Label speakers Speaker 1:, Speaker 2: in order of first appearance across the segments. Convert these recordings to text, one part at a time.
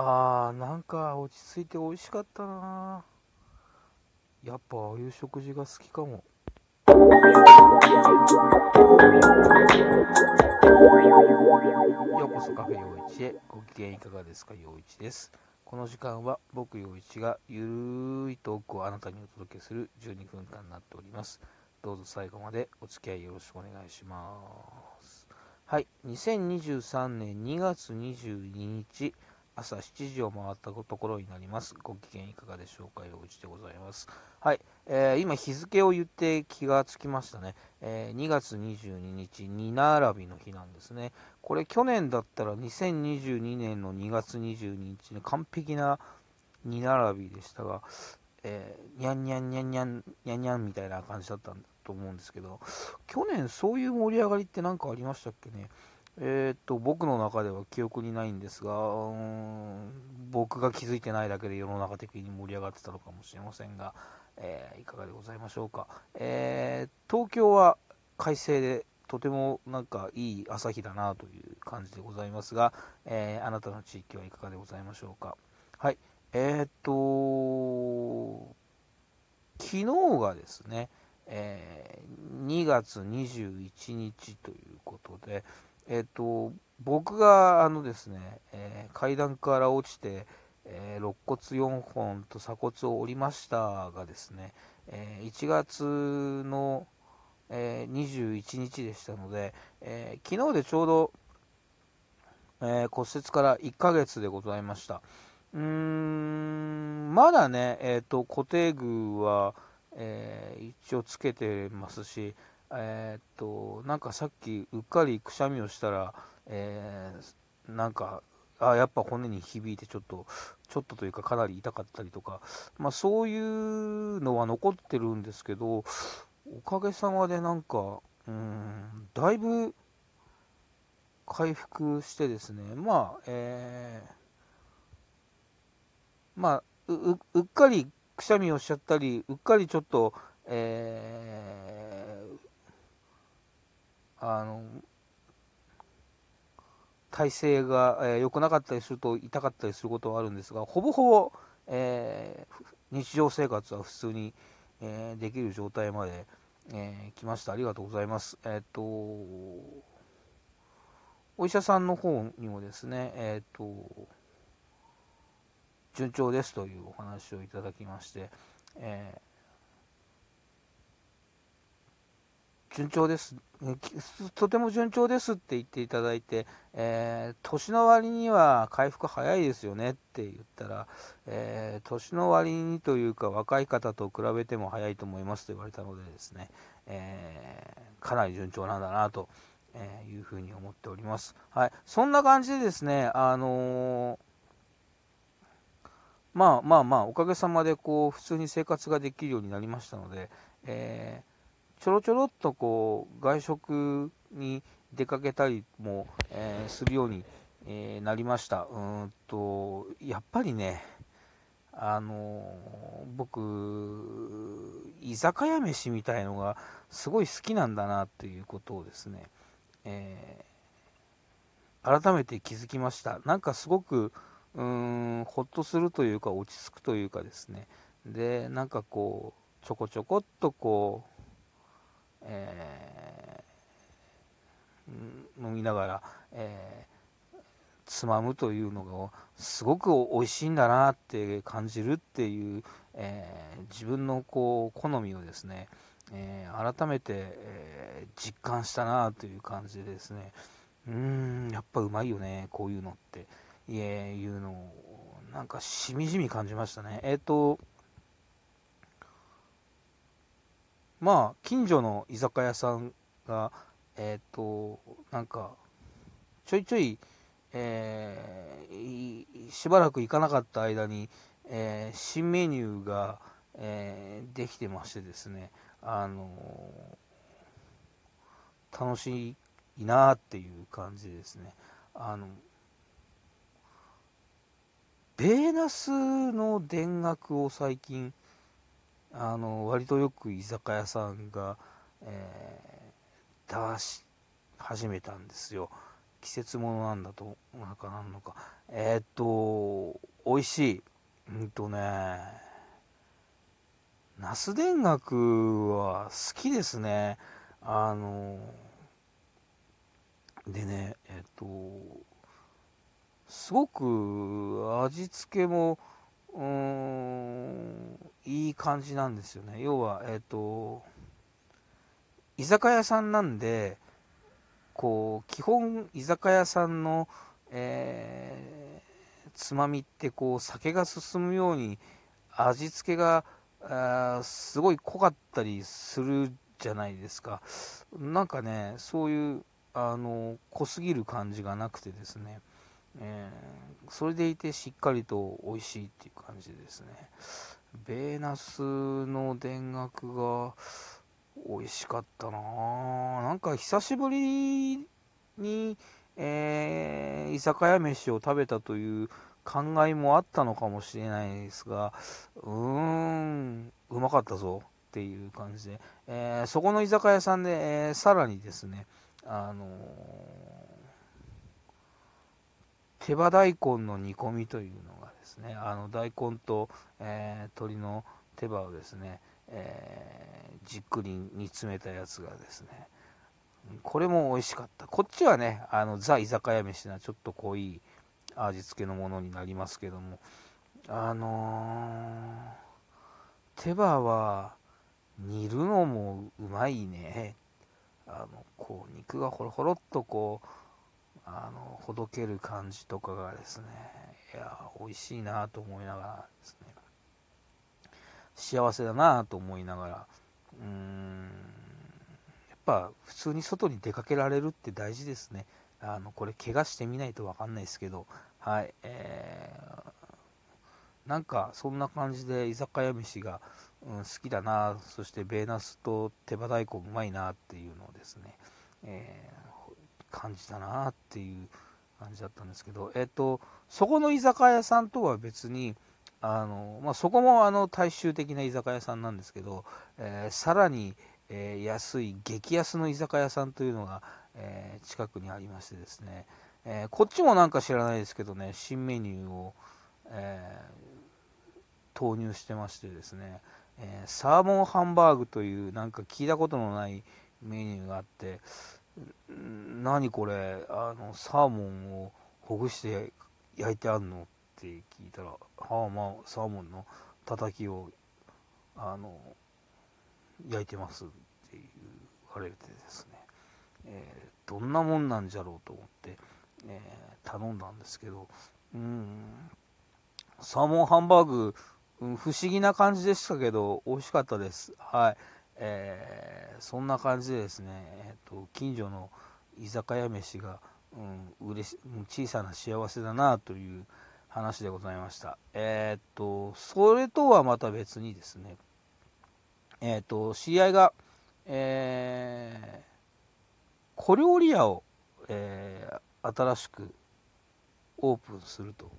Speaker 1: あー、なんか落ち着いて美味しかったな。やっぱああいう食事が好きかも。ようこそカフェ陽一へ。ご機嫌いかがですか？陽一です。この時間は僕陽一がゆるいトークをあなたにお届けする12分間になっております。どうぞ最後までお付き合いよろしくお願いします。はい。2023年2月22日朝7時を回ったところになります。ご機嫌いかがでしょうか、陽一でございます。はい、えー、今日付を言って気がつきましたね。えー、2月22日、2並びの日なんですね。これ去年だったら2022年の2月22日の完璧な2並びでしたが、えー、にゃんにゃんにゃんにゃんにゃんにゃんみたいな感じだったと思うんですけど、去年そういう盛り上がりって何かありましたっけね。えー、っと、僕の中では記憶にないんですが、僕が気づいてないだけで世の中的に盛り上がってたのかもしれませんが、えー、いかがでございましょうか。えー、東京は快晴で、とてもなんかいい朝日だなという感じでございますが、えあなたの地域はいかがでございましょうか。はい。えっと、昨日がですね、え2月21日ということで、えっ、と、僕があのですね、えー、階段から落ちて、えー、肋骨4本と鎖骨を折りましたがですね、え、1月の、え21日でしたので、え昨日でちょうど、え骨折から1ヶ月でございました。うーん、まだね、えっ、と、固定具は、え一応つけてますし、えー、っと、なんかさっきうっかりくしゃみをしたら、えー、なんか、あやっぱ骨に響いてちょっと、ちょっとというかかなり痛かったりとか、まあそういうのは残ってるんですけど、おかげさまでなんか、うん、だいぶ回復してですね、まあ、えー、まあ、ううっかりくしゃみをしちゃったり、うっかりちょっと、えー、あの体勢が良、えー、くなかったりすると痛かったりすることはあるんですがほぼほぼ、えー、日常生活は普通に、えー、できる状態まで、え来ました。ありがとうございます。えっ、とお医者さんの方にもですねえっ、と順調ですというお話をいただきまして、えー順調です、とても順調ですって言っていただいて、えー、年の割には回復早いですよねって言ったら、えー、年の割にというか若い方と比べても早いと思いますと言われたのでですね、えー、かなり順調なんだなというふうに思っております。はい、そんな感じでですね、あのまあまあまあ、おかげさまでこう普通に生活ができるようになりましたので、えーちょろちょろっとこう外食に出かけたりも、えー、するように、えー、なりました。うんとやっぱりね、あの僕、居酒屋飯みたいのがすごい好きなんだなっていうことをですね、えー、改めて気づきました。なんかすごく、うーん、ほっとするというか、落ち着くというかですね、で、なんかこう、ちょこちょこっとこう、えー、飲みながら、えー、つまむというのがすごく美味しいんだなって感じるっていう、えー、自分のこう好みをですね、え、改めて、え、実感したなという感じでですねうーんやっぱうまいよねこういうのって。いうのをなんかしみじみ感じましたね。えっ、とまあ、近所の居酒屋さんが、えっ、と、なんか、ちょいちょい、えー、しばらく行かなかった間に、えー、新メニューが、えー、できてましてですね、あの楽しいなっていう感じですね。あの、ベーナスの田楽を最近、あの割とよく居酒屋さんが、えー、出し始めたんですよ。季節ものなんだとなんかなんのか。えー、っと美味しい。うんとねナス田楽は好きですね。あのでねえっとすごく味付けもうーんいい感じなんですよね。要はえっと居酒屋さんなんでこう基本居酒屋さんの、えー、つまみってこう酒が進むように味付けがあすごい濃かったりするじゃないですか。なんかねそういうあの濃すぎる感じがなくてですね、えー、それでいてしっかりと美味しいっていう感じですね。ベーナスの田楽が美味しかったな。なんか久しぶりに、えー、居酒屋飯を食べたという考えもあったのかもしれないですがうーんうまかったぞっていう感じで、えー、そこの居酒屋さんで、えー、さらにですねあの手羽大根の煮込みというのがですねあの大根と、え鶏の手羽をですねえー、じっくり煮詰めたやつがですねこれも美味しかった。こっちはねあのザ居酒屋飯なちょっと濃い味付けのものになりますけどもあのー、手羽は煮るのもうまいね。あのこう肉がほろほろっとこうあのほどける感じとかがですねいや美味しいなと思いながらですね。幸せだなと思いながらうんやっぱ普通に外に出かけられるって大事ですね。あのこれ怪我してみないと分かんないですけどはいえー、なんかそんな感じで居酒屋飯が、うん、好きだなそしてベーナスと手羽大根うまいなっていうのをですね、えー、感じたなっていう感じだったんですけどえっ、とそこの居酒屋さんとは別にあのまあ、そこもあの大衆的な居酒屋さんなんですけど、えー、さらに、えー、安い激安の居酒屋さんというのが、えー、近くにありましてですね、えこっちもなんか知らないですけどね新メニューを、え投入してましてですね、えサーモンハンバーグというなんか聞いたことのないメニューがあって何これ？あのサーモンをほぐして焼いてあんのって聞いたら、はあまあ、サーモンのたたきを、あの、焼いてますって言われてですね、えー、どんなもんなんじゃろうと思って、えー、頼んだんですけど、うん、サーモンハンバーグ、うん、不思議な感じでしたけど、美味しかったです。はい。えー、そんな感じでですね、えーと、近所の居酒屋飯が、うん、嬉し小さな幸せだなという、話でございました。えー、っと、それとはまた別にですね、えー、っと、知り合いが、えー、小料理屋を、えー、新しくオープンすると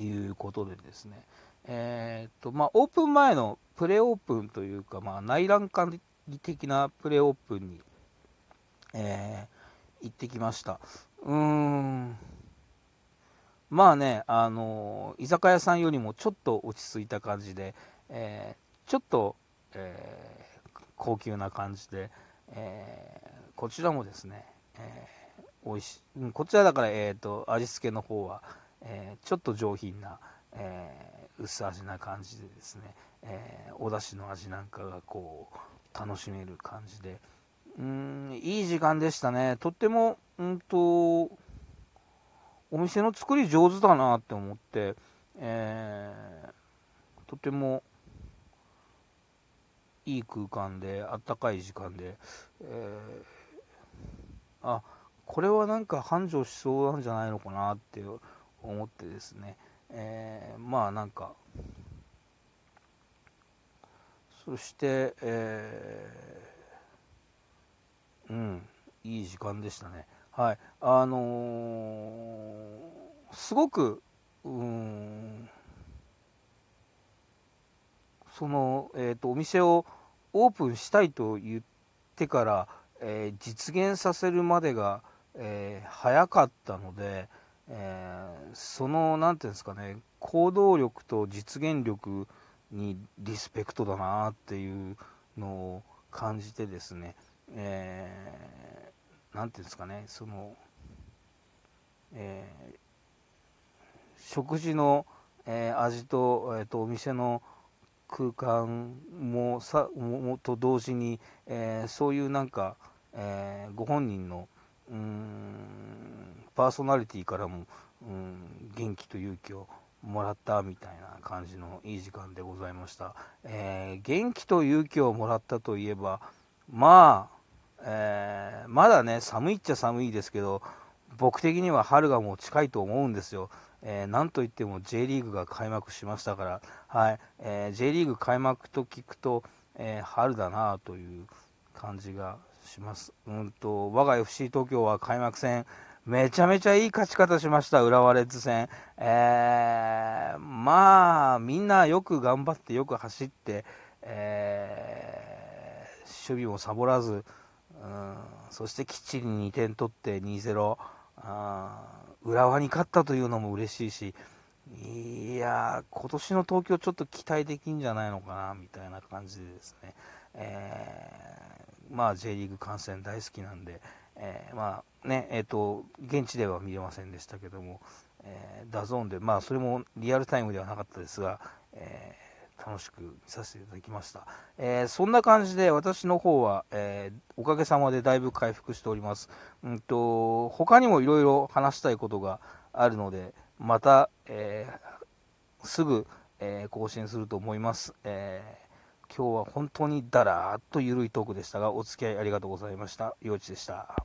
Speaker 1: いうことでですね、えー、と、まあ、オープン前のプレオープンというか、まあ、内覧会的なプレオープンに、えー、行ってきました。うーん、まあね、あの居酒屋さんよりもちょっと落ち着いた感じで、えー、ちょっと、え、高級な感じで、え、こちらもですね、えー、美味しい、こちらだから、えーと、味付けの方は、えちょっと上品な、え薄味な感じでですね、えお出汁の味なんかがこう楽しめる感じで、うん、いい時間でしたね。とっても、うんと、お店の作り上手だなって思って、えー、とてもいい空間であったかい時間で、えー、あこれはなんか繁盛しそうなんじゃないのかなって思ってですね、えー、まあなんかそして、えー、うんいい時間でしたね。はい。あのー、すごくうんその、えーと、お店をオープンしたいと言ってから、えー、実現させるまでがえー、早かったので、えー、その、なんていうんですかね、行動力と実現力にリスペクトだなっていうのを感じてですね、えー、ていうんですかね、その、えー、食事の、えー、味と,、えーと、お店の空間もさもと同時に、えー、そういうなんか、えー、ご本人のうんパーソナリティからもうん元気と勇気をもらったみたいな感じのいい時間でございました、えー、元気と勇気をもらったといえばまあ、えー、まだね寒いっちゃ寒いですけど僕的には春がもう近いと思うんですよ。えー、なんといっても J リーグが開幕しましたから、はいえー、J リーグ開幕と聞くと、えー、春だなという感じがします。うんと我が FC 東京は開幕戦、めちゃめちゃいい勝ち方しました、浦和レッズ戦。えー、まあ、みんなよく頑張って、よく走って、えー、守備もサボらず、うん、そしてきっちり2点取って2-0。あ浦和に勝ったというのも嬉しいし、いや今年の東京ちょっと期待できんじゃないのかな、みたいな感じでですね、えー、まあ J リーグ観戦大好きなんで、えー、まあね、えっ、ー、と、現地では見れませんでしたけども、えー、 DAZN で、まあそれもリアルタイムではなかったですが、え楽しく見させていただきました。え、そんな感じで私の方は、えー、おかげさまでだいぶ回復しております。うんと、他にもいろいろ話したいことがあるので、また、えー、すぐ、え更新すると思います。え今日は本当にだらーっとゆるいトークでしたが、お付き合いありがとうございました。陽一でした。